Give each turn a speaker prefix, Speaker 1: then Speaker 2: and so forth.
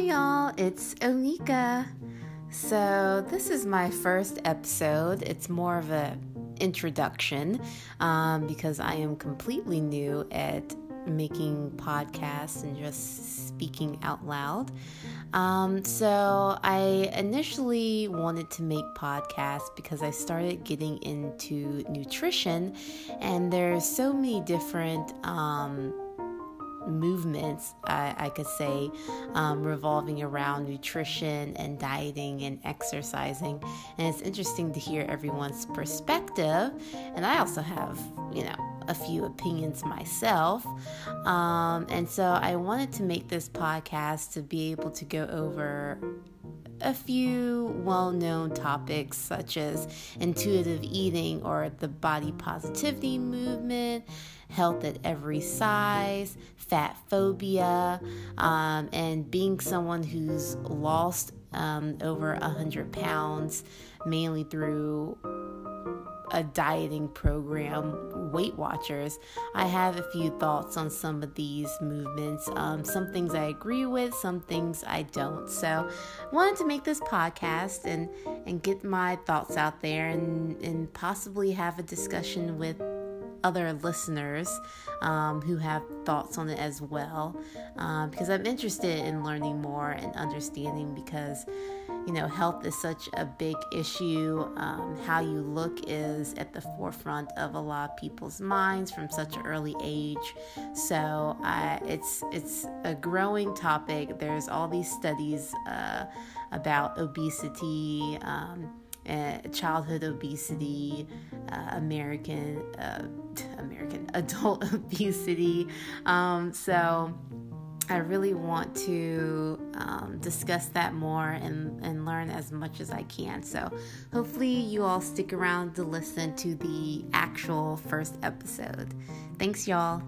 Speaker 1: y'all, it's Onika. So, this is my first episode. It's more of a introduction um, because I am completely new at making podcasts and just speaking out loud. Um, so, I initially wanted to make podcasts because I started getting into nutrition, and there's so many different. Um, movements, I, I could say, um, revolving around nutrition and dieting and exercising. And it's interesting to hear everyone's perspective. And I also have, you know, a few opinions myself. Um, and so I wanted to make this podcast to be able to go over a few well known topics such as intuitive eating or the body positivity movement, health at every size, fat phobia, um, and being someone who's lost um, over a hundred pounds mainly through a dieting program, Weight Watchers, I have a few thoughts on some of these movements. Um, some things I agree with, some things I don't. So, I wanted to make this podcast and and get my thoughts out there and and possibly have a discussion with other listeners um, who have thoughts on it as well um, because I'm interested in learning more and understanding because you know health is such a big issue. Um, how you look is at the forefront of a lot of people's minds from such an early age. So it's it's a growing topic. There's all these studies uh, about obesity um, uh, childhood obesity, uh, American uh, American adult obesity. Um, so I really want to um, discuss that more and, and learn as much as I can. So hopefully you all stick around to listen to the actual first episode. Thanks, y'all.